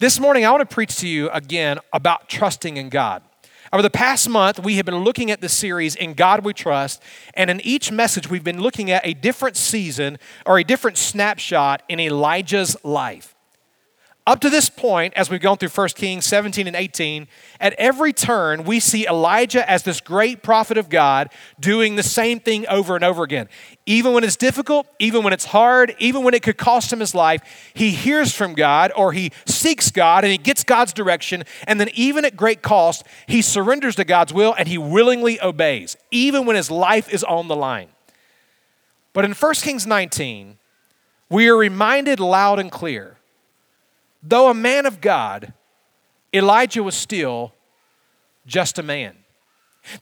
This morning, I want to preach to you again about trusting in God. Over the past month, we have been looking at the series In God We Trust, and in each message, we've been looking at a different season or a different snapshot in Elijah's life. Up to this point, as we've gone through 1 Kings 17 and 18, at every turn, we see Elijah as this great prophet of God doing the same thing over and over again. Even when it's difficult, even when it's hard, even when it could cost him his life, he hears from God or he seeks God and he gets God's direction. And then, even at great cost, he surrenders to God's will and he willingly obeys, even when his life is on the line. But in 1 Kings 19, we are reminded loud and clear Though a man of God, Elijah was still just a man.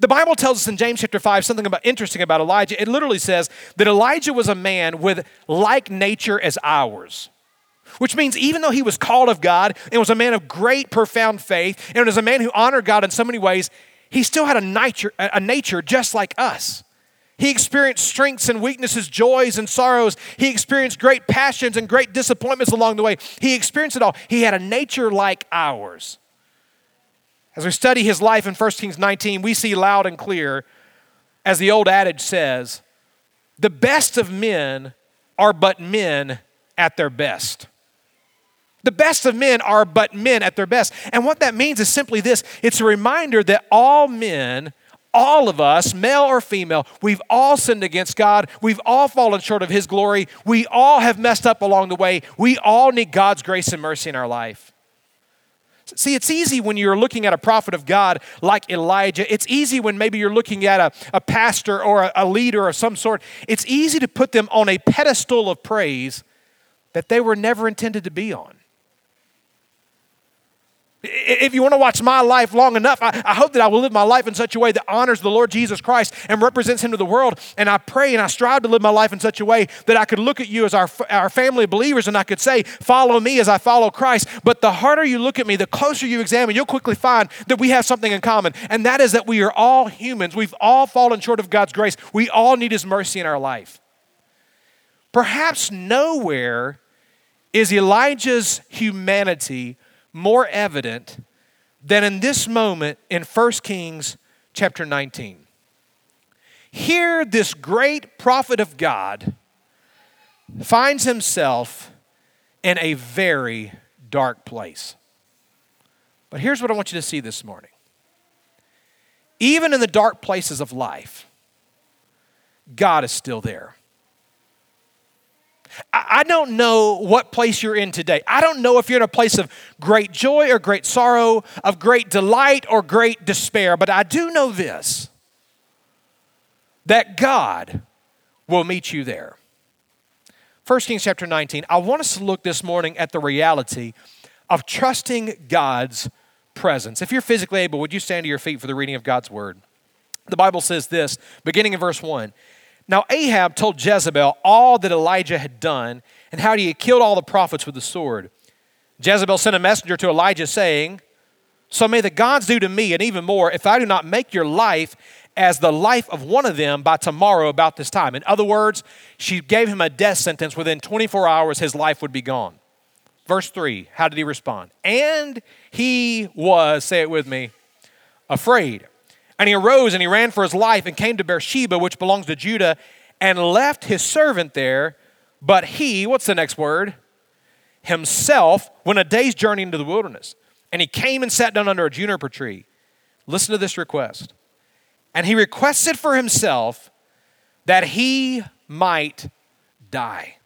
The Bible tells us in James chapter 5 something about interesting about Elijah. It literally says that Elijah was a man with like nature as ours. Which means even though he was called of God and was a man of great profound faith and was a man who honored God in so many ways, he still had a nature, a nature just like us. He experienced strengths and weaknesses, joys and sorrows. He experienced great passions and great disappointments along the way. He experienced it all. He had a nature like ours. As we study his life in 1 Kings 19, we see loud and clear, as the old adage says, the best of men are but men at their best. The best of men are but men at their best. And what that means is simply this it's a reminder that all men all of us, male or female, we've all sinned against God. We've all fallen short of His glory. We all have messed up along the way. We all need God's grace and mercy in our life. See, it's easy when you're looking at a prophet of God like Elijah. It's easy when maybe you're looking at a, a pastor or a, a leader of some sort. It's easy to put them on a pedestal of praise that they were never intended to be on. If you want to watch my life long enough, I, I, hope that I will live my life in such a way that honors the Lord Jesus Christ and represents Him to the world. And I pray and I strive to live my life in such a way that I could look at you as our, our family of believers and I could say, Follow me as I follow Christ. But the harder you look at me, the closer you examine, you'll quickly find that we have something in common. And that is that we are all humans. We've all fallen short of God's grace. We all need His mercy in our life. Perhaps nowhere is Elijah's humanity more evident than in this moment in 1 Kings chapter 19. Here, this great prophet of God finds himself in a very dark place. But here's what I want you to see this morning. Even in the dark places of life, God is still there. I don't know what place you're in today. I don't know if you're in a place of great joy or great sorrow, of great delight or great despair, but I do know this that God will meet you there. 1 Kings chapter 19, I want us to look this morning at the reality of trusting God's presence. If you're physically able, would you stand to your feet for the reading of God's word? The Bible says this, beginning in verse 1 now, Ahab told Jezebel all that Elijah had done and how he had killed all the prophets with the sword. Jezebel sent a messenger to Elijah saying, So may the gods do to me, and even more, if I do not make your life as the life of one of them by tomorrow about this time. In other words, she gave him a death sentence. Within 24 hours, his life would be gone. Verse 3, how did he respond? And he was, say it with me, afraid. And he arose and he ran for his life and came to Beersheba, which belongs to Judah, and left his servant there. But he, what's the next word? Himself went a day's journey into the wilderness. And he came and sat down under a juniper tree. Listen to this request. And he requested for himself that he might die.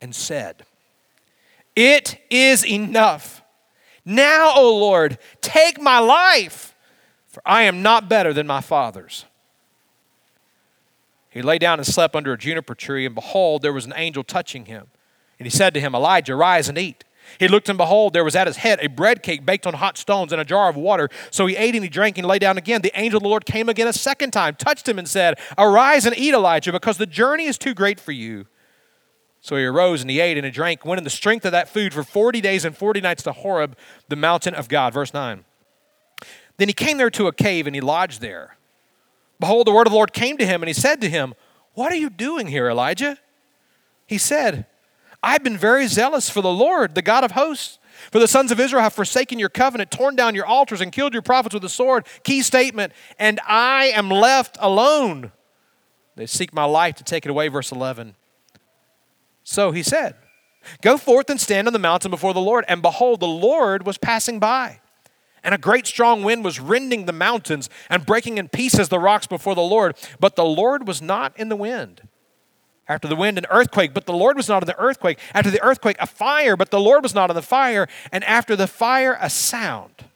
And said, It is enough. Now, O Lord, take my life for I am not better than my fathers. He lay down and slept under a juniper tree, and behold, there was an angel touching him. And he said to him, Elijah, rise and eat. He looked and behold, there was at his head a bread cake baked on hot stones and a jar of water. So he ate and he drank and lay down again. The angel of the Lord came again a second time, touched him, and said, Arise and eat, Elijah, because the journey is too great for you. So he arose and he ate and he drank, went in the strength of that food for 40 days and 40 nights to Horeb, the mountain of God. Verse 9. Then he came there to a cave and he lodged there. Behold, the word of the Lord came to him and he said to him, What are you doing here, Elijah? He said, I've been very zealous for the Lord, the God of hosts. For the sons of Israel have forsaken your covenant, torn down your altars, and killed your prophets with the sword. Key statement, and I am left alone. They seek my life to take it away, verse 11. So he said, Go forth and stand on the mountain before the Lord. And behold, the Lord was passing by. And a great strong wind was rending the mountains and breaking in pieces the rocks before the Lord. But the Lord was not in the wind. After the wind, an earthquake, but the Lord was not in the earthquake. After the earthquake, a fire, but the Lord was not in the fire. And after the fire, a sound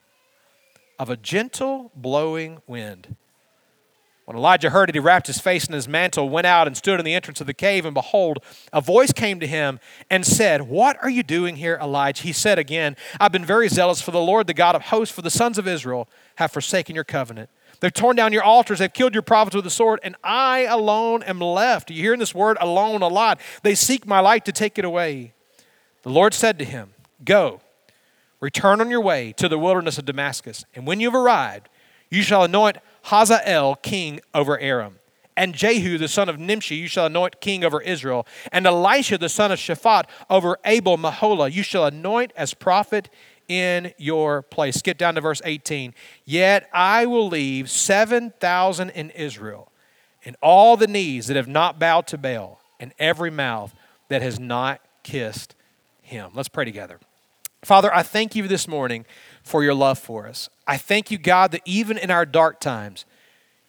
of a gentle blowing wind. When Elijah heard it, he wrapped his face in his mantle, went out, and stood in the entrance of the cave. And behold, a voice came to him and said, What are you doing here, Elijah? He said again, I've been very zealous for the Lord, the God of hosts, for the sons of Israel have forsaken your covenant. They've torn down your altars, they've killed your prophets with the sword, and I alone am left. You're hearing this word alone a lot. They seek my life to take it away. The Lord said to him, Go, return on your way to the wilderness of Damascus, and when you've arrived, you shall anoint Hazael king over Aram. And Jehu the son of Nimshi you shall anoint king over Israel. And Elisha the son of Shaphat over Abel Meholah you shall anoint as prophet in your place. Skip down to verse 18. Yet I will leave 7,000 in Israel, and all the knees that have not bowed to Baal, and every mouth that has not kissed him. Let's pray together. Father, I thank you this morning for your love for us. I thank you, God, that even in our dark times,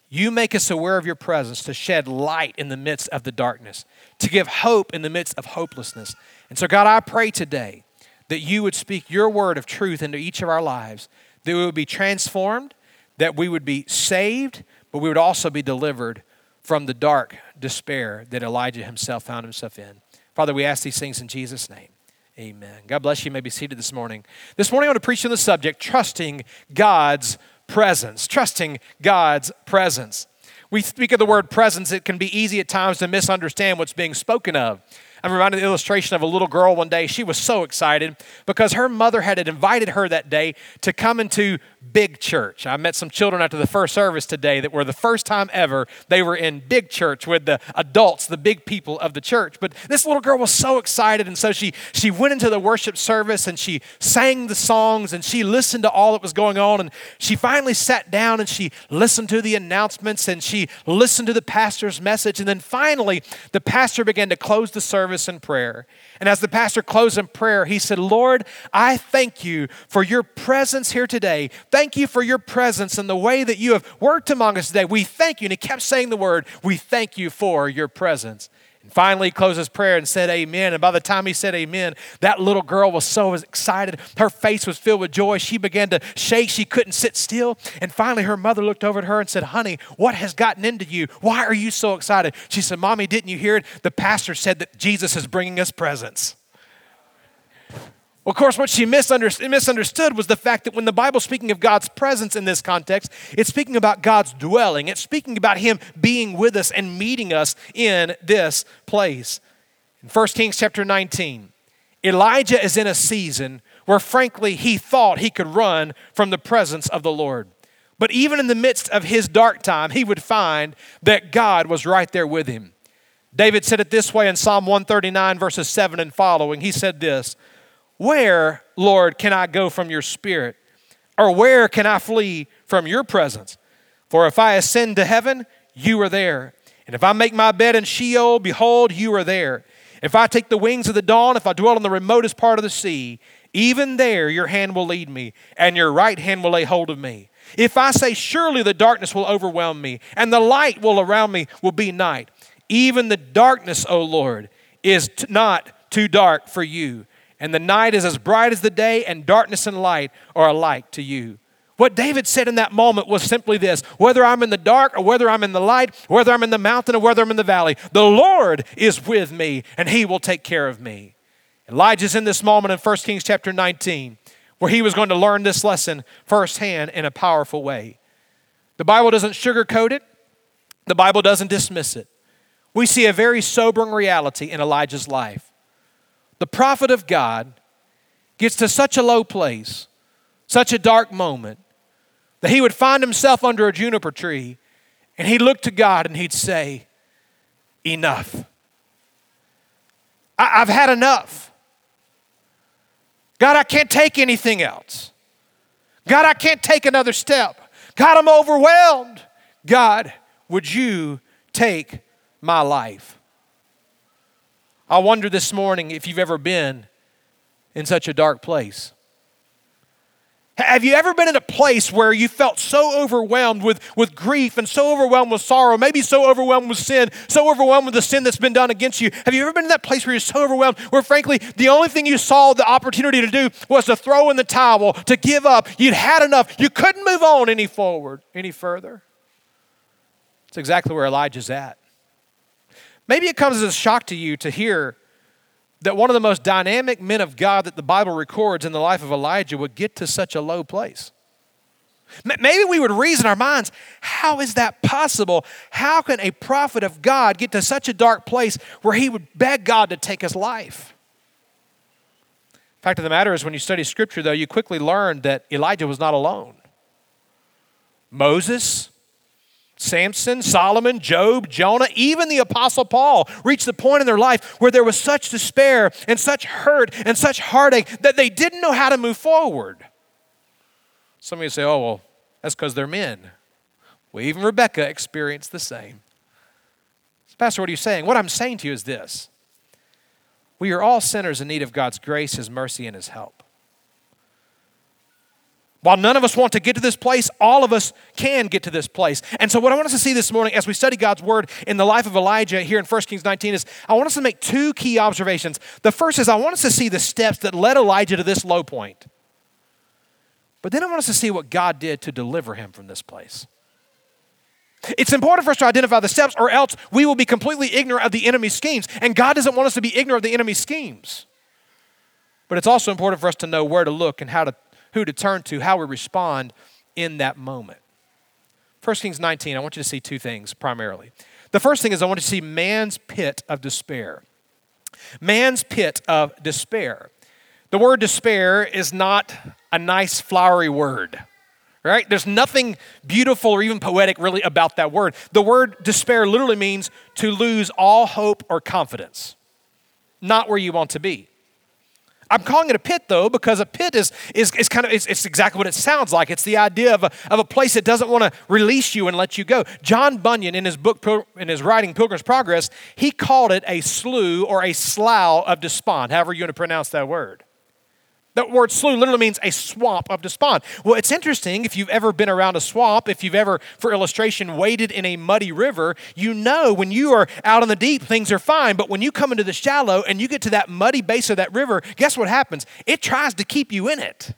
you make us aware of your presence to shed light in the midst of the darkness, to give hope in the midst of hopelessness. And so, God, I pray today that you would speak your word of truth into each of our lives, that we would be transformed, that we would be saved, but we would also be delivered from the dark despair that Elijah himself found himself in. Father, we ask these things in Jesus' name. Amen. God bless you. you may be seated this morning. This morning I want to preach on the subject trusting God's presence. Trusting God's presence. We speak of the word presence, it can be easy at times to misunderstand what's being spoken of. I'm reminded of the illustration of a little girl one day. She was so excited because her mother had invited her that day to come into big church. I met some children after the first service today that were the first time ever they were in big church with the adults, the big people of the church. But this little girl was so excited, and so she she went into the worship service and she sang the songs and she listened to all that was going on. And she finally sat down and she listened to the announcements and she listened to the pastor's message. And then finally, the pastor began to close the service in prayer. And as the pastor closed in prayer, he said, Lord, I thank you for your presence here today. Thank you for your presence and the way that you have worked among us today. We thank you. And he kept saying the word, We thank you for your presence. Finally, he closed his prayer and said, Amen. And by the time he said amen, that little girl was so excited. Her face was filled with joy. She began to shake. She couldn't sit still. And finally, her mother looked over at her and said, Honey, what has gotten into you? Why are you so excited? She said, Mommy, didn't you hear it? The pastor said that Jesus is bringing us presents. Of course, what she misunderstood was the fact that when the Bible's speaking of God's presence in this context, it's speaking about God's dwelling. It's speaking about Him being with us and meeting us in this place. In 1 Kings chapter 19, Elijah is in a season where, frankly, he thought he could run from the presence of the Lord. But even in the midst of his dark time, he would find that God was right there with him. David said it this way in Psalm 139, verses 7 and following. He said this. Where, Lord, can I go from your spirit? Or where can I flee from your presence? For if I ascend to heaven, you are there. And if I make my bed in Sheol, behold, you are there. If I take the wings of the dawn, if I dwell in the remotest part of the sea, even there your hand will lead me, and your right hand will lay hold of me. If I say, Surely the darkness will overwhelm me, and the light will around me will be night, even the darkness, O Lord, is t- not too dark for you and the night is as bright as the day, and darkness and light are alike to you. What David said in that moment was simply this whether I'm in the dark or whether I'm in the light, whether I'm in the mountain or whether I'm in the valley, the Lord is with me and he will take care of me. Elijah's in this moment in 1 Kings chapter 19 where he was going to learn this lesson firsthand in a powerful way. The Bible doesn't sugarcoat it, the Bible doesn't dismiss it. We see a very sobering reality in Elijah's life. The prophet of God gets to such a low place, such a dark moment, that he would find himself under a juniper tree and he'd look to God and he'd say, Enough. I- have had enough. God, I can't take anything else. God, I can't take another step. God, I'm overwhelmed. God, would you take my life? I wonder this morning if you've ever been in such a dark place. Have you ever been in a place where you felt so overwhelmed with, with grief and so overwhelmed with sorrow, maybe so overwhelmed with sin, so overwhelmed with the sin that's been done against you? Have you ever been in that place where you're so overwhelmed, where frankly, the only thing you saw the opportunity to do was to throw in the towel, to give up? You'd had enough. You couldn't move on any forward, any further. It's exactly where Elijah's at. Maybe it comes as a shock to you to hear that one of the most dynamic men of God that the Bible records in the life of Elijah would get to such a low place. Maybe we would reason our minds, how is that possible? How can a prophet of God get to such a dark place where he would beg God to take his life? Fact of the matter is, when you study Scripture, though, you quickly learn that Elijah was not alone. Moses, Samson, Solomon, Job, Jonah, even the Apostle Paul reached the point in their life where there was such despair and such hurt and such heartache that they didn't know how to move forward. Some of you say, oh, well, that's because they're men. Well, even Rebecca experienced the same. Pastor, what are you saying? What I'm saying to you is this we are all sinners in need of God's grace, His mercy, and His help. While none of us want to get to this place, all of us can get to this place. And so, what I want us to see this morning as we study God's word in the life of Elijah here in 1 Kings 19 is I want us to make two key observations. The first is I want us to see the steps that led Elijah to this low point. But then I want us to see what God did to deliver him from this place. It's important for us to identify the steps, or else we will be completely ignorant of the enemy's schemes. And God doesn't want us to be ignorant of the enemy's schemes. But it's also important for us to know where to look and how to who to turn to, how we respond in that moment. 1 Kings 19, I want you to see two things primarily. The first thing is I want you to see man's pit of despair. Man's pit of despair. The word despair is not a nice flowery word, right? There's nothing beautiful or even poetic really about that word. The word despair literally means to lose all hope or confidence, not where you want to be. I'm calling it a pit though because a pit is, is, is kind of it's, it's, exactly what it sounds like. It's the idea of a, of a place that doesn't want to release you and let you go. John Bunyan in his book in his writing Pilgrim's Progress, he called it a slough or a slough of despond, however you want to pronounce that word. That word slough literally means a swamp of despond. Well, it's interesting if you've ever been around a swamp, if you've ever, for illustration, waded in a muddy river, you know when you are out in the deep, things are fine. But when you come into the shallow and you get to that muddy base of that river, guess what happens? It tries to keep you in it.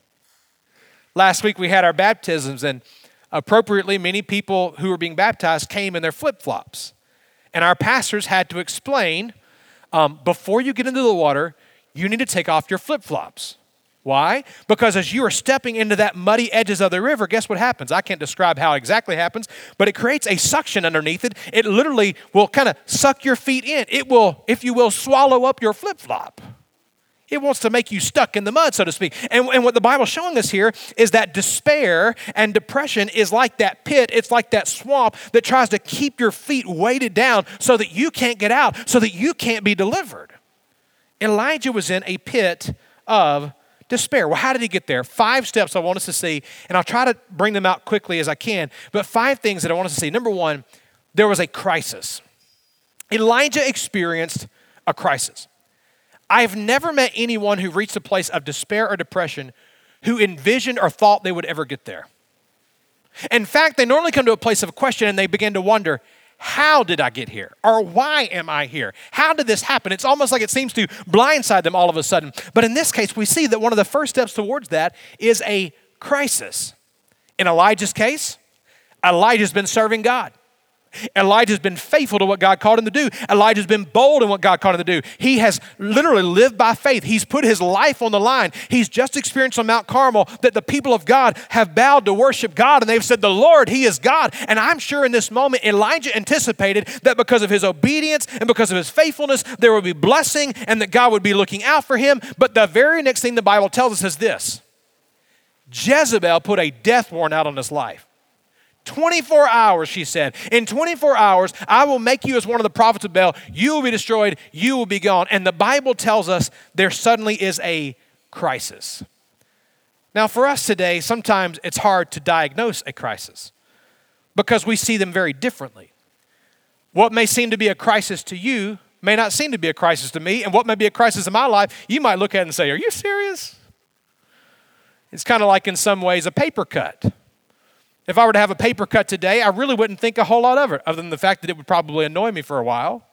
Last week we had our baptisms, and appropriately, many people who were being baptized came in their flip flops. And our pastors had to explain um, before you get into the water, you need to take off your flip flops. Why? Because as you are stepping into that muddy edges of the river, guess what happens? I can't describe how exactly happens, but it creates a suction underneath it. It literally will kind of suck your feet in. It will, if you will, swallow up your flip flop. It wants to make you stuck in the mud, so to speak. And, and what the Bible's showing us here is that despair and depression is like that pit, it's like that swamp that tries to keep your feet weighted down so that you can't get out, so that you can't be delivered. Elijah was in a pit of despair. Well, how did he get there? Five steps I want us to see, and I'll try to bring them out quickly as I can, but five things that I want us to see. Number one, there was a crisis. Elijah experienced a crisis. I've never met anyone who reached a place of despair or depression who envisioned or thought they would ever get there. In fact, they normally come to a place of question and they begin to wonder, how did I get here? Or why am I here? How did this happen? It's almost like it seems to blindside them all of a sudden. But in this case, we see that one of the first steps towards that is a crisis. In Elijah's case, Elijah's been serving God. Elijah's been faithful to what God called him to do. Elijah's been bold in what God called him to do. He has literally lived by faith. He's put his life on the line. He's just experienced on Mount Carmel that the people of God have bowed to worship God and they've said, The Lord, He is God. And I'm sure in this moment, Elijah anticipated that because of his obedience and because of his faithfulness, there would be blessing and that God would be looking out for him. But the very next thing the Bible tells us is this Jezebel put a death warrant out on his life. 24 hours, she said. In 24 hours, I will make you as one of the prophets of Baal. You will be destroyed. You will be gone. And the Bible tells us there suddenly is a crisis. Now, for us today, sometimes it's hard to diagnose a crisis because we see them very differently. What may seem to be a crisis to you may not seem to be a crisis to me, and what may be a crisis in my life, you might look at and say, Are you serious? It's kind of like, in some ways, a paper cut. If I were to have a paper cut today, I really wouldn't think a whole lot of it, other than the fact that it would probably annoy me for a while.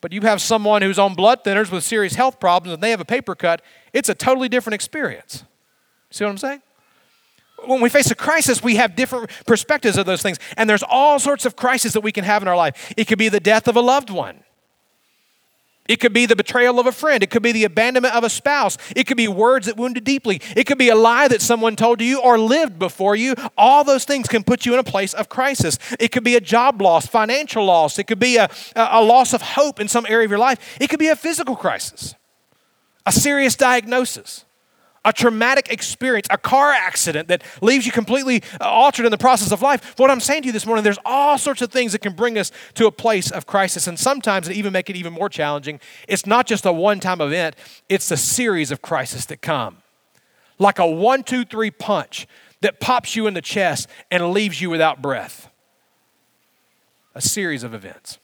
But you have someone who's on blood thinners with serious health problems and they have a paper cut, it's a totally different experience. See what I'm saying? When we face a crisis, we have different perspectives of those things. And there's all sorts of crises that we can have in our life. It could be the death of a loved one. It could be the betrayal of a friend. It could be the abandonment of a spouse. It could be words that wounded deeply. It could be a lie that someone told to you or lived before you. All those things can put you in a place of crisis. It could be a job loss, financial loss. It could be a, a loss of hope in some area of your life. It could be a physical crisis, a serious diagnosis a traumatic experience, a car accident that leaves you completely uh, altered in the process of life. What I'm saying to you this morning, there's all sorts of things that can bring us to a place of crisis. And sometimes it even make it even more challenging. It's not just a one time event, it's a series of crises that come. Like a one, two, three punch that pops you in the chest and leaves you without breath. A series of events.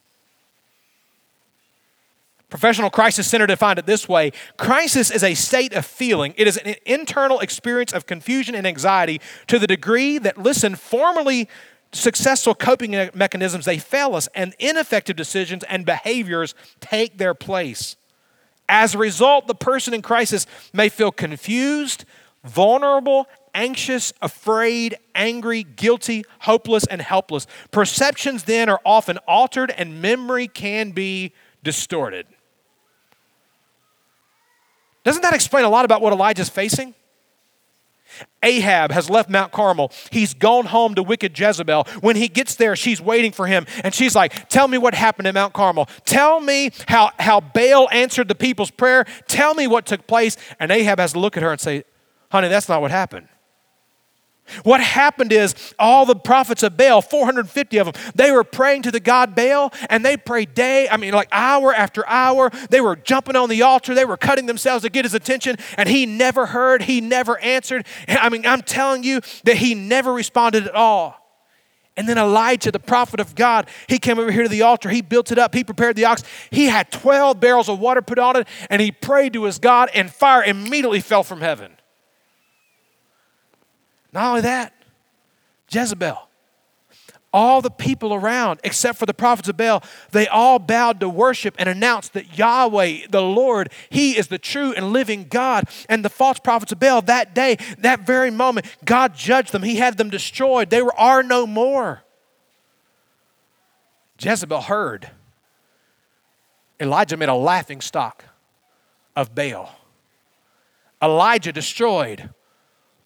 Professional Crisis Center defined it this way Crisis is a state of feeling, it is an internal experience of confusion and anxiety to the degree that, listen, formerly successful coping mechanisms they fail us and ineffective decisions and behaviors take their place. As a result, the person in crisis may feel confused, vulnerable, anxious, afraid, angry, guilty, hopeless, and helpless. Perceptions then are often altered and memory can be distorted. Doesn't that explain a lot about what Elijah's facing? Ahab has left Mount Carmel. He's gone home to wicked Jezebel. When he gets there, she's waiting for him. And she's like, Tell me what happened at Mount Carmel. Tell me how, how Baal answered the people's prayer. Tell me what took place. And Ahab has to look at her and say, Honey, that's not what happened. What happened is all the prophets of Baal, 450 of them, they were praying to the god Baal and they prayed day, I mean, like hour after hour. They were jumping on the altar, they were cutting themselves to get his attention, and he never heard, he never answered. I mean, I'm telling you that he never responded at all. And then Elijah, the prophet of God, he came over here to the altar. He built it up. He prepared the ox. He had 12 barrels of water put on it, and he prayed to his God, and fire immediately fell from heaven. Not only that, Jezebel. All the people around, except for the prophets of Baal, they all bowed to worship and announced that Yahweh, the Lord, He is the true and living God. And the false prophets of Baal, that day, that very moment, God judged them. He had them destroyed. They were, are no more. Jezebel heard. Elijah made a laughing stock of Baal. Elijah destroyed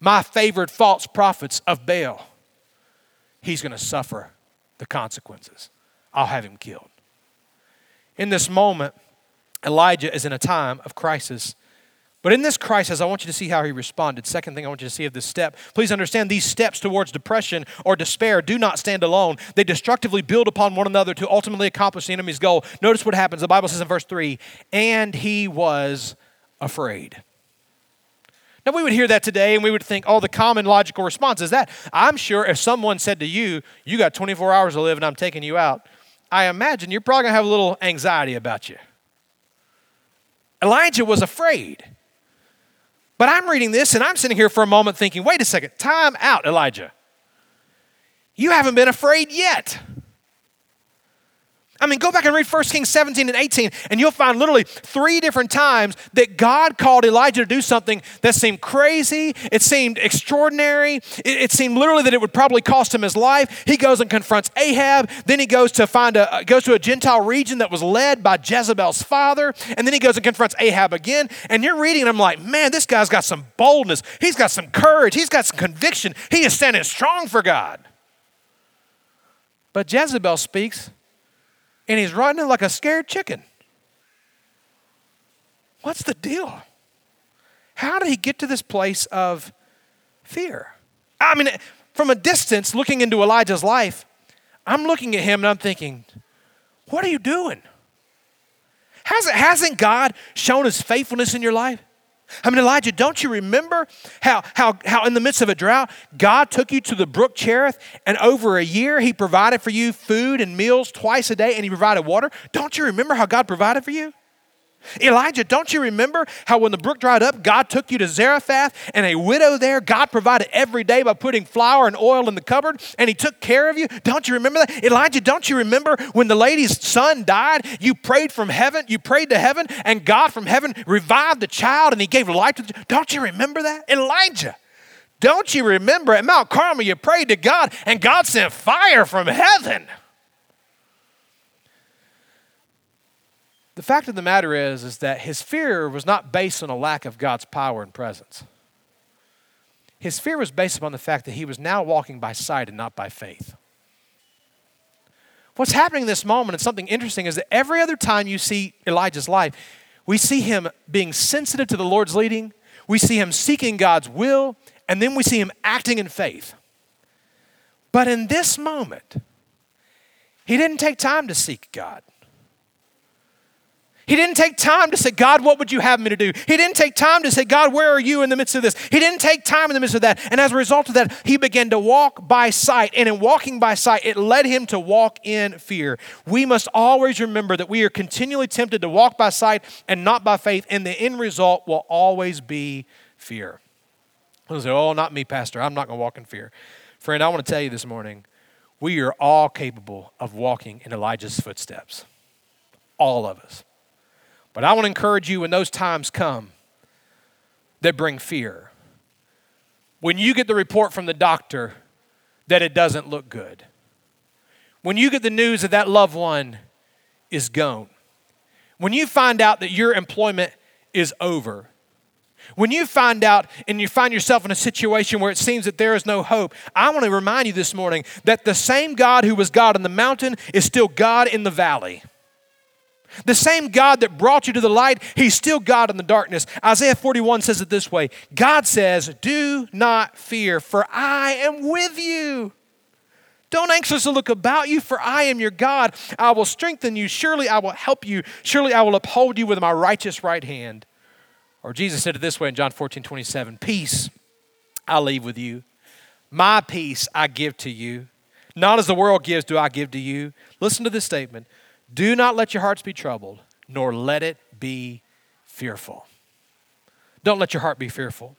my favorite false prophets of Baal, he's going to suffer the consequences. I'll have him killed. In this moment, Elijah is in a time of crisis. But in this crisis, I want you to see how he responded. Second thing I want you to see of this step. Please understand these steps towards depression or despair do not stand alone. They destructively build upon one another to ultimately accomplish the enemy's goal. Notice what happens. The Bible says in verse 3 and he was afraid. Now, we would hear that today and we would think, oh, the common logical response is that. I'm sure if someone said to you, you got 24 hours to live and I'm taking you out, I imagine you're probably going to have a little anxiety about you. Elijah was afraid. But I'm reading this and I'm sitting here for a moment thinking, wait a second, time out, Elijah. You haven't been afraid yet. I mean, go back and read 1 Kings 17 and 18, and you'll find literally three different times that God called Elijah to do something that seemed crazy. It seemed extraordinary. It, it seemed literally that it would probably cost him his life. He goes and confronts Ahab. Then he goes to find a uh, goes to a Gentile region that was led by Jezebel's father. And then he goes and confronts Ahab again. And you're reading, and I'm like, man, this guy's got some boldness. He's got some courage. He's got some conviction. He is standing strong for God. But Jezebel speaks and he's running like a scared chicken. What's the deal? How did he get to this place of fear? I mean, from a distance, looking into Elijah's life, I'm looking at him and I'm thinking, what are you doing? Hasn't, hasn't God shown his faithfulness in your life? I mean, Elijah, don't you remember how, how, how in the midst of a drought, God took you to the brook Cherith, and over a year, He provided for you food and meals twice a day, and He provided water? Don't you remember how God provided for you? Elijah, don't you remember how when the brook dried up, God took you to Zarephath and a widow there, God provided every day by putting flour and oil in the cupboard and he took care of you? Don't you remember that? Elijah, don't you remember when the lady's son died? You prayed from heaven, you prayed to heaven, and God from heaven revived the child and he gave life to the Don't you remember that? Elijah, don't you remember at Mount Carmel you prayed to God and God sent fire from heaven? The fact of the matter is, is that his fear was not based on a lack of God's power and presence. His fear was based upon the fact that he was now walking by sight and not by faith. What's happening in this moment, and something interesting, is that every other time you see Elijah's life, we see him being sensitive to the Lord's leading, we see him seeking God's will, and then we see him acting in faith. But in this moment, he didn't take time to seek God. He didn't take time to say, God, what would you have me to do? He didn't take time to say, God, where are you in the midst of this? He didn't take time in the midst of that. And as a result of that, he began to walk by sight. And in walking by sight, it led him to walk in fear. We must always remember that we are continually tempted to walk by sight and not by faith. And the end result will always be fear. I say, oh, not me, Pastor. I'm not going to walk in fear. Friend, I want to tell you this morning, we are all capable of walking in Elijah's footsteps. All of us. But I want to encourage you when those times come that bring fear. When you get the report from the doctor that it doesn't look good. When you get the news that that loved one is gone. When you find out that your employment is over. When you find out and you find yourself in a situation where it seems that there is no hope, I want to remind you this morning that the same God who was God in the mountain is still God in the valley. The same God that brought you to the light, He's still God in the darkness. Isaiah 41 says it this way God says, Do not fear, for I am with you. Don't anxiously look about you, for I am your God. I will strengthen you. Surely I will help you. Surely I will uphold you with my righteous right hand. Or Jesus said it this way in John 14, 27 Peace I leave with you, my peace I give to you. Not as the world gives, do I give to you. Listen to this statement do not let your hearts be troubled, nor let it be fearful. Don't let your heart be fearful.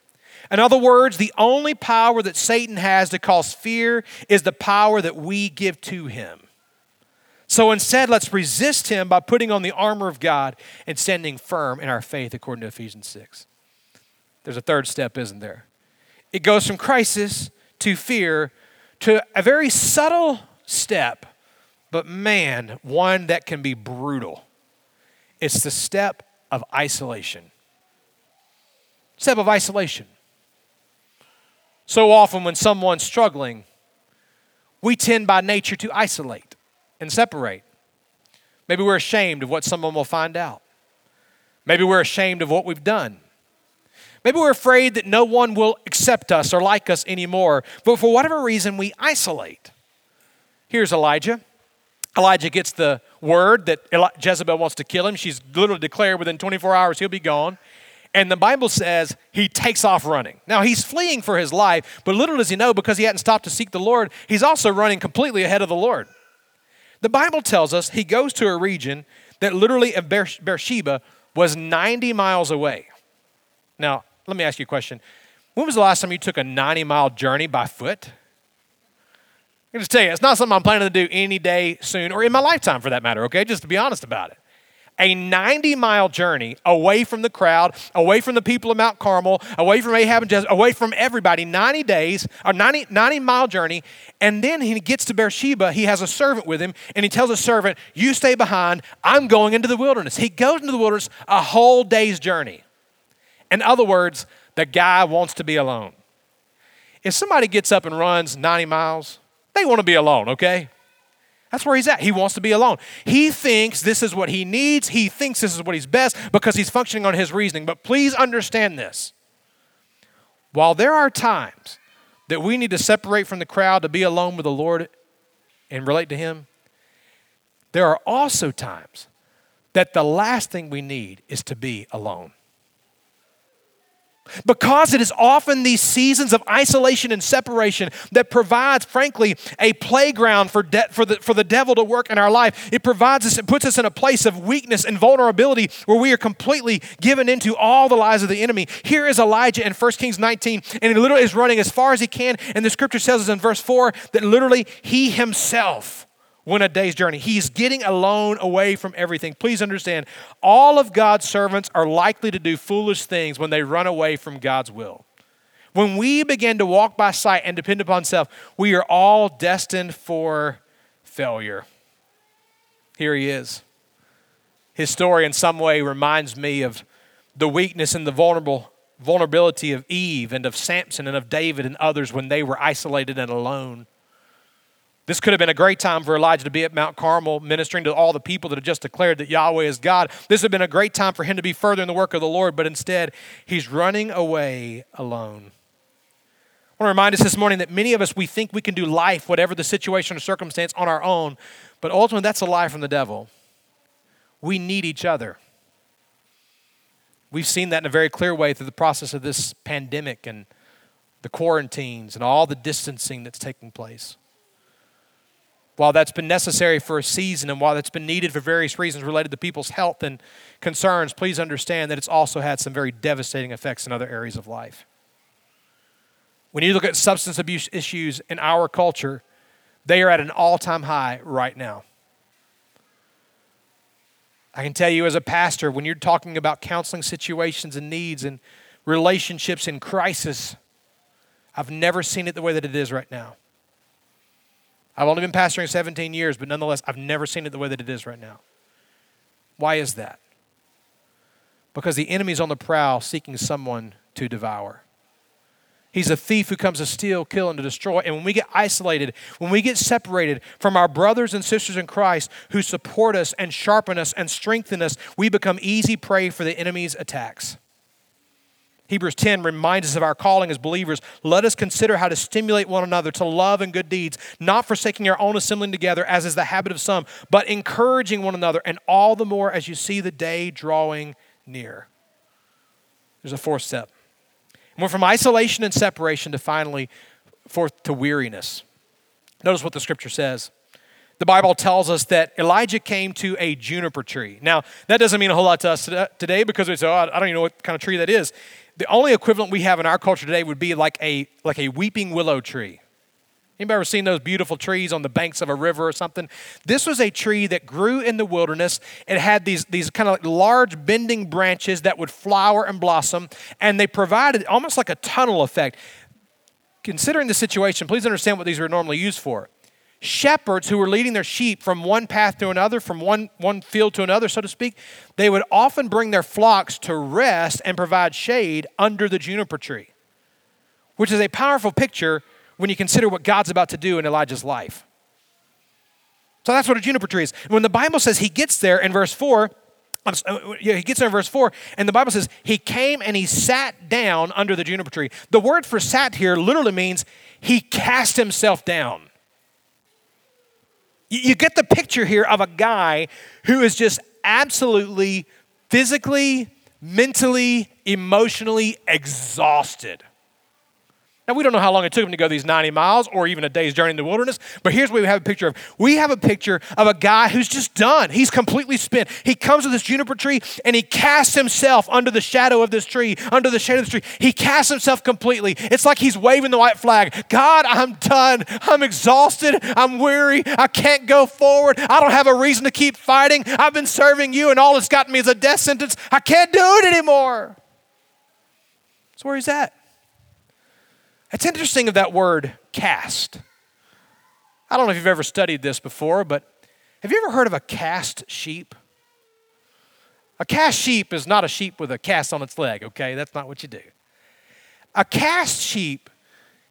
In other words, the only power that Satan has to cause fear is the power that we give to him. So instead, let's resist him by putting on the armor of God and standing firm in our faith, according to Ephesians 6. There's a third step, isn't there? It goes from crisis to fear to a very subtle step but man, one that can be brutal. It's the step of isolation. Step of isolation. So often, when someone's struggling, we tend by nature to isolate and separate. Maybe we're ashamed of what someone will find out. Maybe we're ashamed of what we've done. Maybe we're afraid that no one will accept us or like us anymore. But for whatever reason, we isolate. Here's Elijah. Elijah gets the word that Jezebel wants to kill him. She's literally declared within 24 hours he'll be gone. And the Bible says he takes off running. Now he's fleeing for his life, but little does he know because he hadn't stopped to seek the Lord, he's also running completely ahead of the Lord. The Bible tells us he goes to a region that literally of Beersheba was 90 miles away. Now, let me ask you a question. When was the last time you took a 90 mile journey by foot? I can just tell you, it's not something I'm planning to do any day soon or in my lifetime for that matter, okay? Just to be honest about it. A 90 mile journey away from the crowd, away from the people of Mount Carmel, away from Ahab and Jezebel, away from everybody, 90 days, or 90, 90 mile journey. And then he gets to Beersheba. He has a servant with him, and he tells a servant, You stay behind. I'm going into the wilderness. He goes into the wilderness a whole day's journey. In other words, the guy wants to be alone. If somebody gets up and runs 90 miles, they want to be alone, okay? That's where he's at. He wants to be alone. He thinks this is what he needs. He thinks this is what he's best because he's functioning on his reasoning. But please understand this. While there are times that we need to separate from the crowd to be alone with the Lord and relate to Him, there are also times that the last thing we need is to be alone. Because it is often these seasons of isolation and separation that provides, frankly, a playground for, de- for, the, for the devil to work in our life. It provides us, it puts us in a place of weakness and vulnerability where we are completely given into all the lies of the enemy. Here is Elijah in 1 Kings 19, and he literally is running as far as he can. And the scripture tells us in verse 4 that literally he himself went a day's journey. He's getting alone away from everything. Please understand, all of God's servants are likely to do foolish things when they run away from God's will. When we begin to walk by sight and depend upon self, we are all destined for failure. Here he is. His story, in some way, reminds me of the weakness and the vulnerable vulnerability of Eve and of Samson and of David and others when they were isolated and alone. This could have been a great time for Elijah to be at Mount Carmel ministering to all the people that had just declared that Yahweh is God. This would have been a great time for him to be further in the work of the Lord, but instead, he's running away alone. I want to remind us this morning that many of us, we think we can do life, whatever the situation or circumstance, on our own, but ultimately, that's a lie from the devil. We need each other. We've seen that in a very clear way through the process of this pandemic and the quarantines and all the distancing that's taking place. While that's been necessary for a season and while that's been needed for various reasons related to people's health and concerns, please understand that it's also had some very devastating effects in other areas of life. When you look at substance abuse issues in our culture, they are at an all time high right now. I can tell you as a pastor, when you're talking about counseling situations and needs and relationships in crisis, I've never seen it the way that it is right now. I've only been pastoring 17 years, but nonetheless, I've never seen it the way that it is right now. Why is that? Because the enemy's on the prowl seeking someone to devour. He's a thief who comes to steal, kill, and to destroy. And when we get isolated, when we get separated from our brothers and sisters in Christ who support us and sharpen us and strengthen us, we become easy prey for the enemy's attacks. Hebrews 10 reminds us of our calling as believers. Let us consider how to stimulate one another to love and good deeds, not forsaking our own assembling together, as is the habit of some, but encouraging one another, and all the more as you see the day drawing near. There's a fourth step. We're from isolation and separation to finally forth to weariness. Notice what the scripture says. The Bible tells us that Elijah came to a juniper tree. Now, that doesn't mean a whole lot to us today because we say, oh, I don't even know what kind of tree that is. The only equivalent we have in our culture today would be like a, like a weeping willow tree. Anybody ever seen those beautiful trees on the banks of a river or something? This was a tree that grew in the wilderness. It had these, these kind of like large bending branches that would flower and blossom, and they provided almost like a tunnel effect. Considering the situation, please understand what these were normally used for shepherds who were leading their sheep from one path to another, from one, one field to another, so to speak, they would often bring their flocks to rest and provide shade under the juniper tree, which is a powerful picture when you consider what God's about to do in Elijah's life. So that's what a juniper tree is. When the Bible says he gets there in verse 4, uh, he gets there in verse 4, and the Bible says, He came and he sat down under the juniper tree. The word for sat here literally means he cast himself down. You get the picture here of a guy who is just absolutely physically, mentally, emotionally exhausted. Now, we don't know how long it took him to go these 90 miles or even a day's journey in the wilderness, but here's what we have a picture of. We have a picture of a guy who's just done. He's completely spent. He comes to this juniper tree and he casts himself under the shadow of this tree, under the shade of the tree. He casts himself completely. It's like he's waving the white flag God, I'm done. I'm exhausted. I'm weary. I can't go forward. I don't have a reason to keep fighting. I've been serving you, and all it's gotten me is a death sentence. I can't do it anymore. That's where he's at. It's interesting of that word cast. I don't know if you've ever studied this before, but have you ever heard of a cast sheep? A cast sheep is not a sheep with a cast on its leg, okay? That's not what you do. A cast sheep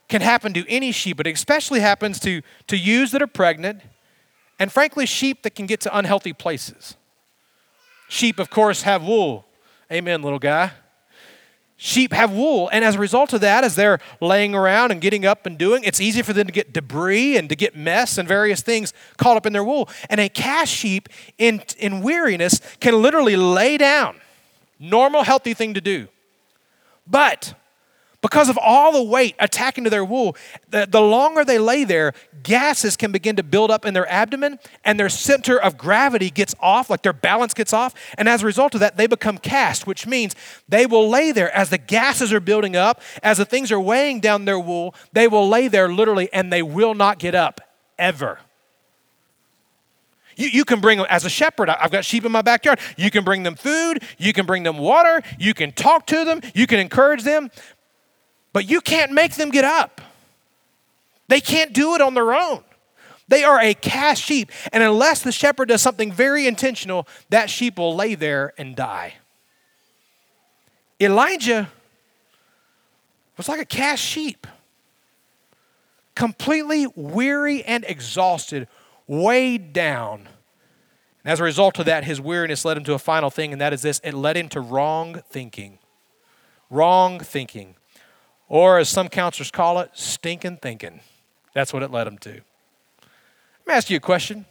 can happen to any sheep, but it especially happens to, to ewes that are pregnant, and frankly, sheep that can get to unhealthy places. Sheep, of course, have wool. Amen, little guy. Sheep have wool, and as a result of that, as they're laying around and getting up and doing, it's easy for them to get debris and to get mess and various things caught up in their wool. And a cast sheep in, in weariness can literally lay down. Normal, healthy thing to do. But because of all the weight attacking to their wool, the, the longer they lay there, gases can begin to build up in their abdomen and their center of gravity gets off, like their balance gets off. And as a result of that, they become cast, which means they will lay there as the gases are building up, as the things are weighing down their wool, they will lay there literally and they will not get up ever. You, you can bring them, as a shepherd, I've got sheep in my backyard. You can bring them food, you can bring them water, you can talk to them, you can encourage them. But you can't make them get up. They can't do it on their own. They are a cast sheep. And unless the shepherd does something very intentional, that sheep will lay there and die. Elijah was like a cast sheep, completely weary and exhausted, weighed down. And as a result of that, his weariness led him to a final thing, and that is this it led him to wrong thinking. Wrong thinking. Or, as some counselors call it, stinking thinking. That's what it led them to. Let me ask you a question.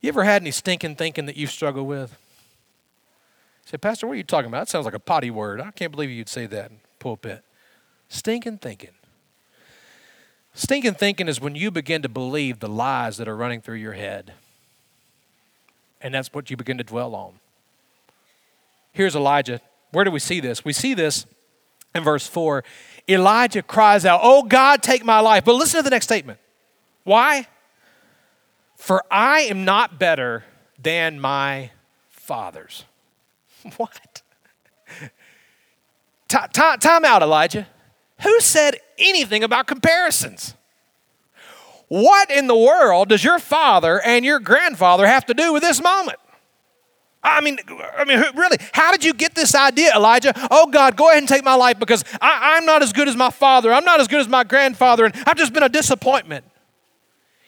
You ever had any stinking thinking that you've struggled with? You say, Pastor, what are you talking about? That sounds like a potty word. I can't believe you'd say that in pulpit. Stinking thinking. Stinking thinking is when you begin to believe the lies that are running through your head. And that's what you begin to dwell on. Here's Elijah. Where do we see this? We see this in verse 4, Elijah cries out, Oh God, take my life. But listen to the next statement. Why? For I am not better than my fathers. What? time out, Elijah. Who said anything about comparisons? What in the world does your father and your grandfather have to do with this moment? I mean, I mean, really, how did you get this idea, Elijah? Oh God, go ahead and take my life because I, I'm not as good as my father. I'm not as good as my grandfather, and I've just been a disappointment.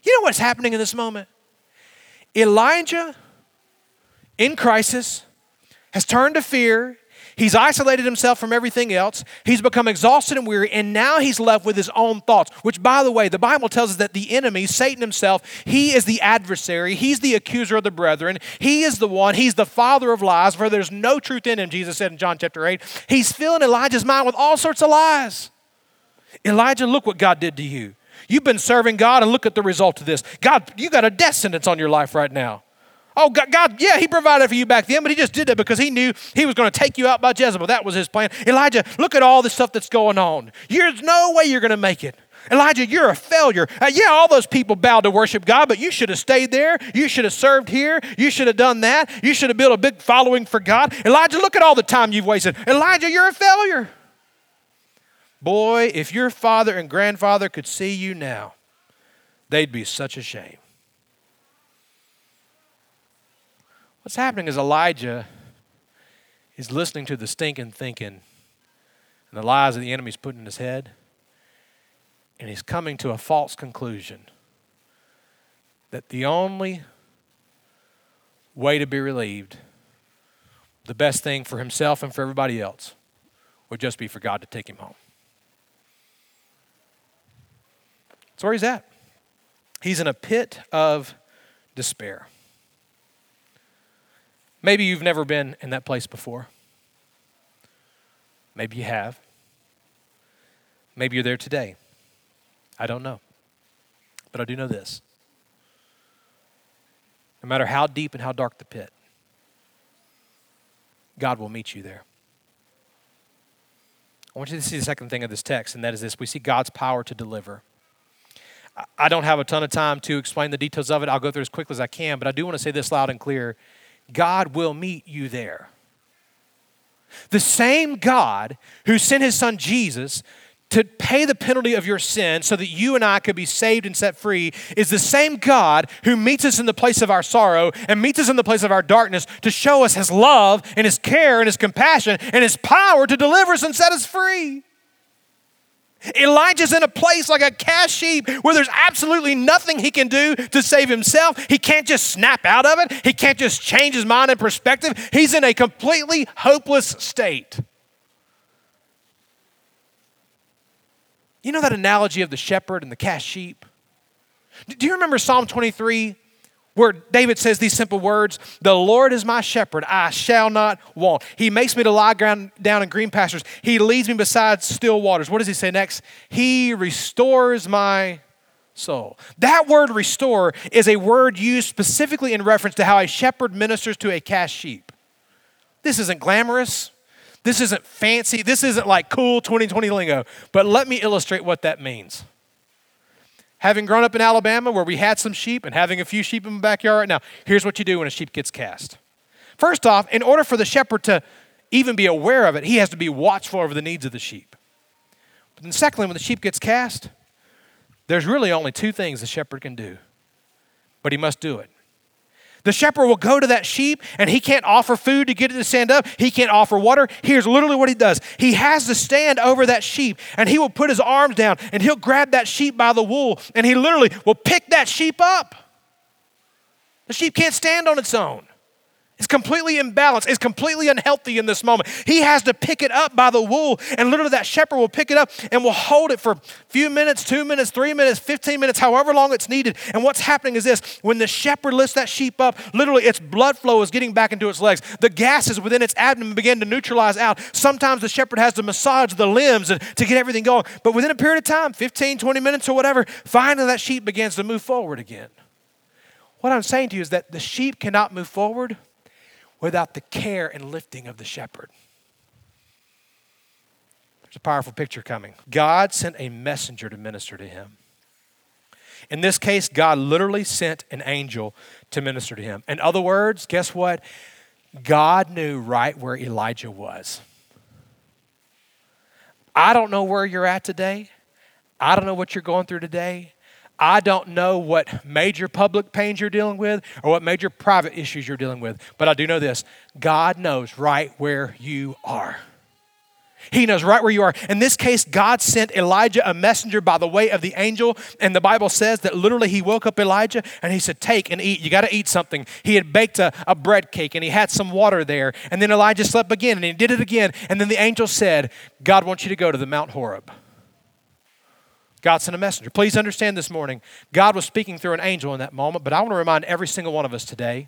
You know what's happening in this moment? Elijah, in crisis, has turned to fear He's isolated himself from everything else. He's become exhausted and weary, and now he's left with his own thoughts. Which, by the way, the Bible tells us that the enemy, Satan himself, he is the adversary. He's the accuser of the brethren. He is the one, he's the father of lies, for there's no truth in him, Jesus said in John chapter 8. He's filling Elijah's mind with all sorts of lies. Elijah, look what God did to you. You've been serving God, and look at the result of this. God, you got a death sentence on your life right now. Oh, God, God, yeah, He provided for you back then, but He just did that because He knew He was going to take you out by Jezebel. That was His plan. Elijah, look at all the stuff that's going on. There's no way you're going to make it. Elijah, you're a failure. Uh, yeah, all those people bowed to worship God, but you should have stayed there. You should have served here. You should have done that. You should have built a big following for God. Elijah, look at all the time you've wasted. Elijah, you're a failure. Boy, if your father and grandfather could see you now, they'd be such a What's happening is Elijah is listening to the stinking thinking and the lies that the enemy's putting in his head, and he's coming to a false conclusion that the only way to be relieved, the best thing for himself and for everybody else, would just be for God to take him home. That's where he's at. He's in a pit of despair. Maybe you've never been in that place before. Maybe you have. Maybe you're there today. I don't know. But I do know this. No matter how deep and how dark the pit, God will meet you there. I want you to see the second thing of this text, and that is this we see God's power to deliver. I don't have a ton of time to explain the details of it. I'll go through as quickly as I can, but I do want to say this loud and clear God will meet you there. The same God who sent his son Jesus to pay the penalty of your sin so that you and I could be saved and set free is the same God who meets us in the place of our sorrow and meets us in the place of our darkness to show us his love and his care and his compassion and his power to deliver us and set us free. Elijah's in a place like a cast sheep where there's absolutely nothing he can do to save himself. He can't just snap out of it, he can't just change his mind and perspective. He's in a completely hopeless state. You know that analogy of the shepherd and the cast sheep? Do you remember Psalm 23 where David says these simple words The Lord is my shepherd, I shall not want. He makes me to lie down in green pastures, He leads me beside still waters. What does He say next? He restores my soul. That word restore is a word used specifically in reference to how a shepherd ministers to a cast sheep. This isn't glamorous. This isn't fancy. This isn't like cool 2020 lingo. But let me illustrate what that means. Having grown up in Alabama where we had some sheep and having a few sheep in the backyard now, here's what you do when a sheep gets cast. First off, in order for the shepherd to even be aware of it, he has to be watchful over the needs of the sheep. But then, secondly, when the sheep gets cast, there's really only two things the shepherd can do, but he must do it. The shepherd will go to that sheep and he can't offer food to get it to stand up. He can't offer water. Here's literally what he does he has to stand over that sheep and he will put his arms down and he'll grab that sheep by the wool and he literally will pick that sheep up. The sheep can't stand on its own. It's completely imbalanced. It's completely unhealthy in this moment. He has to pick it up by the wool, and literally that shepherd will pick it up and will hold it for a few minutes, two minutes, three minutes, 15 minutes, however long it's needed. And what's happening is this when the shepherd lifts that sheep up, literally its blood flow is getting back into its legs. The gases within its abdomen begin to neutralize out. Sometimes the shepherd has to massage the limbs and, to get everything going. But within a period of time, 15, 20 minutes or whatever, finally that sheep begins to move forward again. What I'm saying to you is that the sheep cannot move forward without the care and lifting of the shepherd. There's a powerful picture coming. God sent a messenger to minister to him. In this case, God literally sent an angel to minister to him. In other words, guess what? God knew right where Elijah was. I don't know where you're at today. I don't know what you're going through today. I don't know what major public pains you're dealing with or what major private issues you're dealing with, but I do know this God knows right where you are. He knows right where you are. In this case, God sent Elijah a messenger by the way of the angel. And the Bible says that literally he woke up Elijah and he said, Take and eat. You got to eat something. He had baked a, a bread cake and he had some water there. And then Elijah slept again and he did it again. And then the angel said, God wants you to go to the Mount Horeb. God sent a messenger. Please understand this morning, God was speaking through an angel in that moment, but I want to remind every single one of us today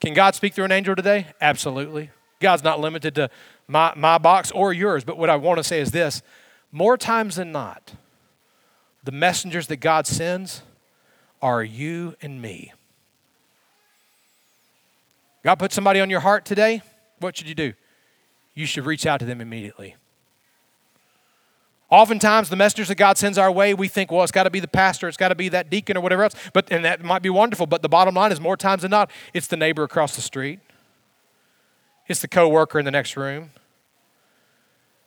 can God speak through an angel today? Absolutely. God's not limited to my, my box or yours, but what I want to say is this more times than not, the messengers that God sends are you and me. God put somebody on your heart today, what should you do? You should reach out to them immediately. Oftentimes, the messengers that God sends our way, we think, well, it's got to be the pastor, it's got to be that deacon or whatever else. But and that might be wonderful. But the bottom line is, more times than not, it's the neighbor across the street. It's the coworker in the next room.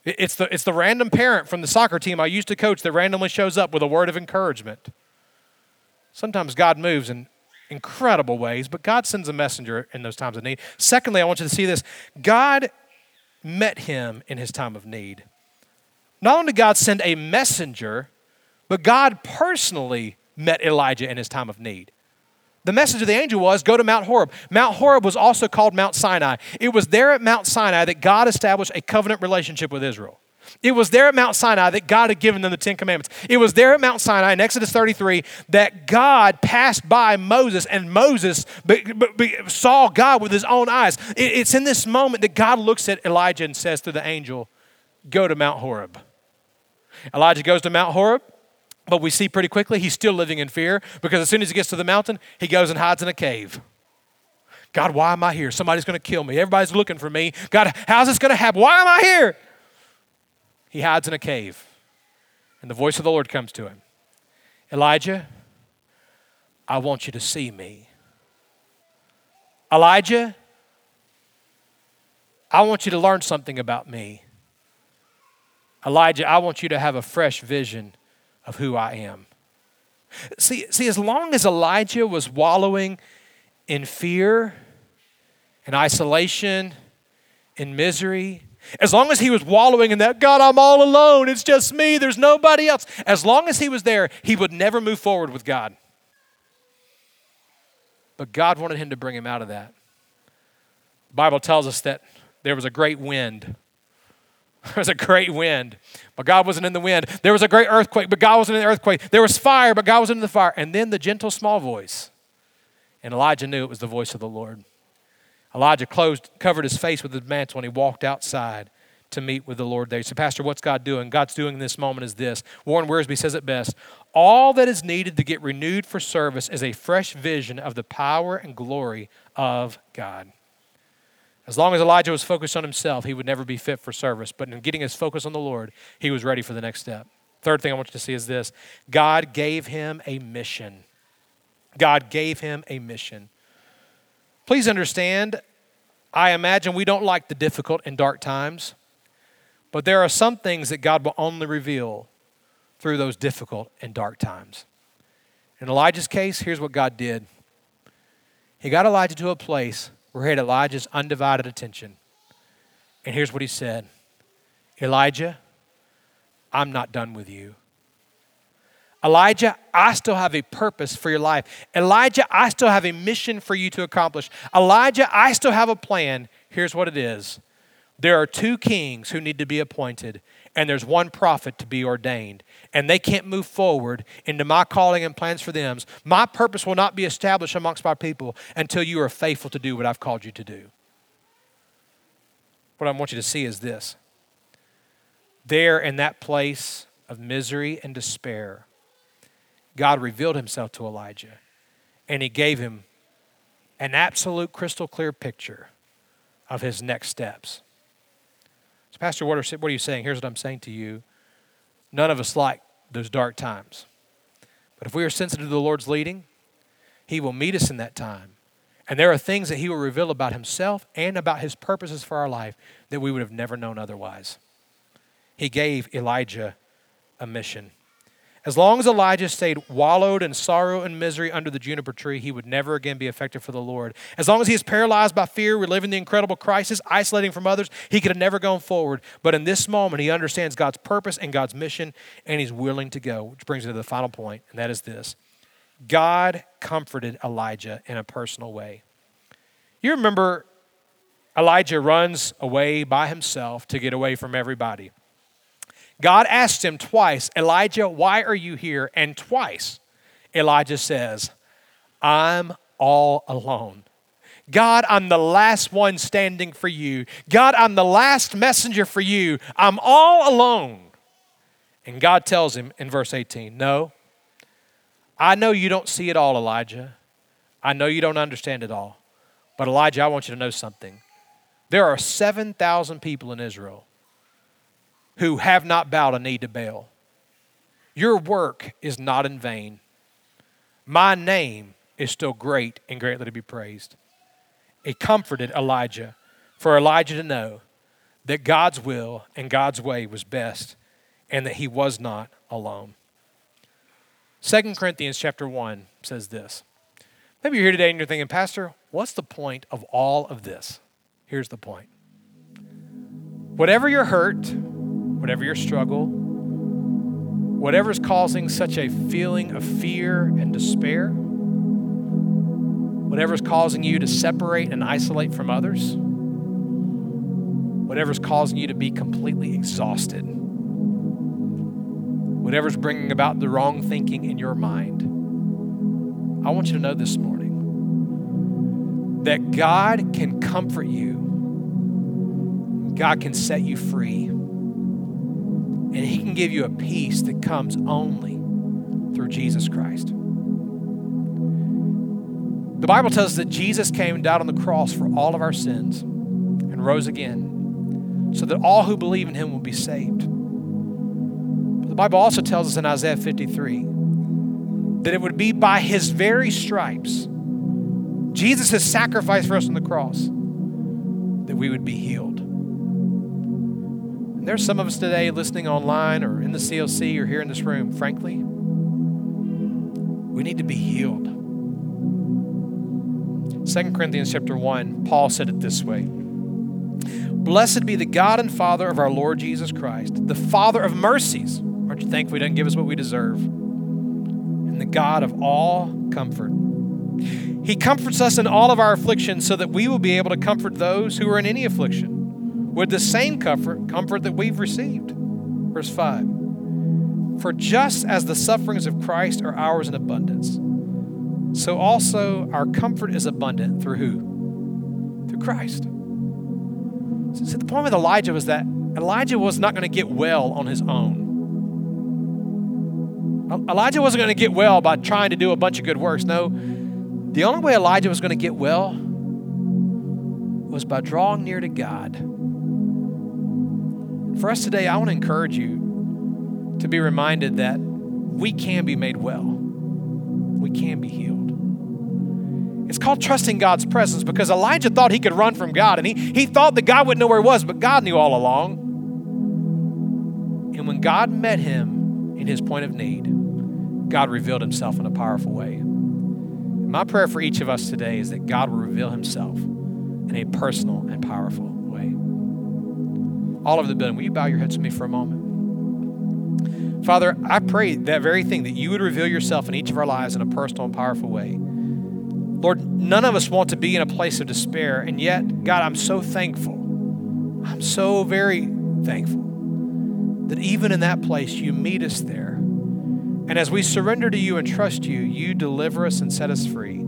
It's the, it's the random parent from the soccer team I used to coach that randomly shows up with a word of encouragement. Sometimes God moves in incredible ways, but God sends a messenger in those times of need. Secondly, I want you to see this God met him in his time of need. Not only did God send a messenger, but God personally met Elijah in his time of need. The message of the angel was go to Mount Horeb. Mount Horeb was also called Mount Sinai. It was there at Mount Sinai that God established a covenant relationship with Israel. It was there at Mount Sinai that God had given them the Ten Commandments. It was there at Mount Sinai in Exodus 33 that God passed by Moses and Moses saw God with his own eyes. It's in this moment that God looks at Elijah and says to the angel, Go to Mount Horeb. Elijah goes to Mount Horeb, but we see pretty quickly he's still living in fear because as soon as he gets to the mountain, he goes and hides in a cave. God, why am I here? Somebody's going to kill me. Everybody's looking for me. God, how's this going to happen? Why am I here? He hides in a cave, and the voice of the Lord comes to him Elijah, I want you to see me. Elijah, I want you to learn something about me. Elijah, I want you to have a fresh vision of who I am. See, see, as long as Elijah was wallowing in fear, in isolation, in misery, as long as he was wallowing in that, God, I'm all alone, it's just me, there's nobody else. As long as he was there, he would never move forward with God. But God wanted him to bring him out of that. The Bible tells us that there was a great wind there was a great wind, but God wasn't in the wind. There was a great earthquake, but God wasn't in the earthquake. There was fire, but God wasn't in the fire. And then the gentle small voice. And Elijah knew it was the voice of the Lord. Elijah closed, covered his face with his mantle, and he walked outside to meet with the Lord there. So, Pastor, what's God doing? God's doing in this moment is this. Warren Wiersbe says it best. All that is needed to get renewed for service is a fresh vision of the power and glory of God. As long as Elijah was focused on himself, he would never be fit for service. But in getting his focus on the Lord, he was ready for the next step. Third thing I want you to see is this God gave him a mission. God gave him a mission. Please understand, I imagine we don't like the difficult and dark times, but there are some things that God will only reveal through those difficult and dark times. In Elijah's case, here's what God did He got Elijah to a place where he had Elijah's undivided attention. And here's what he said Elijah, I'm not done with you. Elijah, I still have a purpose for your life. Elijah, I still have a mission for you to accomplish. Elijah, I still have a plan. Here's what it is there are two kings who need to be appointed, and there's one prophet to be ordained, and they can't move forward into my calling and plans for them. My purpose will not be established amongst my people until you are faithful to do what I've called you to do. What I want you to see is this there in that place of misery and despair, God revealed himself to Elijah, and he gave him an absolute crystal clear picture of his next steps. So, Pastor, what are, what are you saying? Here's what I'm saying to you. None of us like those dark times. But if we are sensitive to the Lord's leading, He will meet us in that time. And there are things that He will reveal about Himself and about His purposes for our life that we would have never known otherwise. He gave Elijah a mission. As long as Elijah stayed wallowed in sorrow and misery under the juniper tree, he would never again be effective for the Lord. As long as he is paralyzed by fear, reliving the incredible crisis, isolating from others, he could have never gone forward. But in this moment, he understands God's purpose and God's mission, and he's willing to go. Which brings me to the final point, and that is this God comforted Elijah in a personal way. You remember Elijah runs away by himself to get away from everybody. God asked him twice, Elijah, why are you here? And twice, Elijah says, I'm all alone. God, I'm the last one standing for you. God, I'm the last messenger for you. I'm all alone. And God tells him in verse 18, No, I know you don't see it all, Elijah. I know you don't understand it all. But Elijah, I want you to know something. There are 7,000 people in Israel who have not bowed a knee to Baal. Your work is not in vain. My name is still great and greatly to be praised. It comforted Elijah for Elijah to know that God's will and God's way was best and that he was not alone. 2 Corinthians chapter 1 says this. Maybe you're here today and you're thinking, Pastor, what's the point of all of this? Here's the point. Whatever your hurt, whatever your struggle, whatever's causing such a feeling of fear and despair, whatever's causing you to separate and isolate from others, whatever's causing you to be completely exhausted, whatever's bringing about the wrong thinking in your mind, I want you to know this morning that God can comfort you, God can set you free and He can give you a peace that comes only through Jesus Christ. The Bible tells us that Jesus came and died on the cross for all of our sins and rose again so that all who believe in him will be saved. But the Bible also tells us in Isaiah 53 that it would be by his very stripes, Jesus' sacrifice for us on the cross, that we would be healed. There's some of us today listening online or in the CLC or here in this room, frankly, we need to be healed. 2 Corinthians chapter 1, Paul said it this way Blessed be the God and Father of our Lord Jesus Christ, the Father of mercies. Aren't you thankful He doesn't give us what we deserve? And the God of all comfort. He comforts us in all of our afflictions so that we will be able to comfort those who are in any affliction with the same comfort, comfort that we've received. Verse 5 For just as the sufferings of Christ are ours in abundance, so also our comfort is abundant through who? Through Christ. So the point with Elijah was that Elijah was not going to get well on his own. Elijah wasn't going to get well by trying to do a bunch of good works. No, the only way Elijah was going to get well was by drawing near to God. For us today, I want to encourage you to be reminded that we can be made well, we can be healed. It's called trusting God's presence because Elijah thought he could run from God and he, he thought that God wouldn't know where he was, but God knew all along. And when God met him in his point of need, God revealed himself in a powerful way. My prayer for each of us today is that God will reveal himself in a personal and powerful. All over the building, will you bow your heads to me for a moment? Father, I pray that very thing, that you would reveal yourself in each of our lives in a personal and powerful way. Lord, none of us want to be in a place of despair, and yet, God, I'm so thankful. I'm so very thankful that even in that place, you meet us there. And as we surrender to you and trust you, you deliver us and set us free.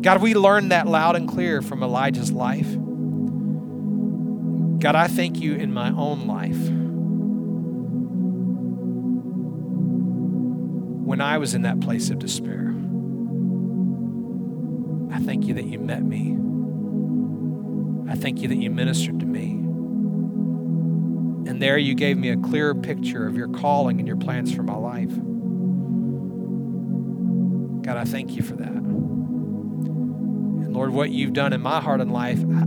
God, we learned that loud and clear from Elijah's life. God, I thank you in my own life. When I was in that place of despair, I thank you that you met me. I thank you that you ministered to me. And there you gave me a clearer picture of your calling and your plans for my life. God, I thank you for that. And Lord, what you've done in my heart and life, I,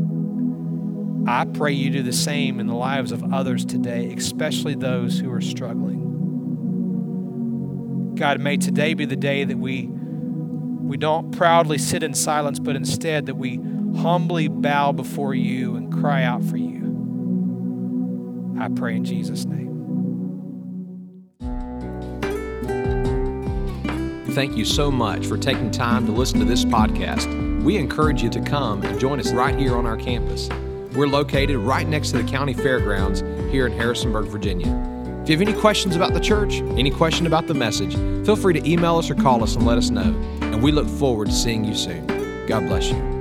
I pray you do the same in the lives of others today, especially those who are struggling. God, may today be the day that we we don't proudly sit in silence, but instead that we humbly bow before you and cry out for you. I pray in Jesus' name. Thank you so much for taking time to listen to this podcast. We encourage you to come and join us right here on our campus. We're located right next to the county fairgrounds here in Harrisonburg, Virginia. If you have any questions about the church, any question about the message, feel free to email us or call us and let us know. And we look forward to seeing you soon. God bless you.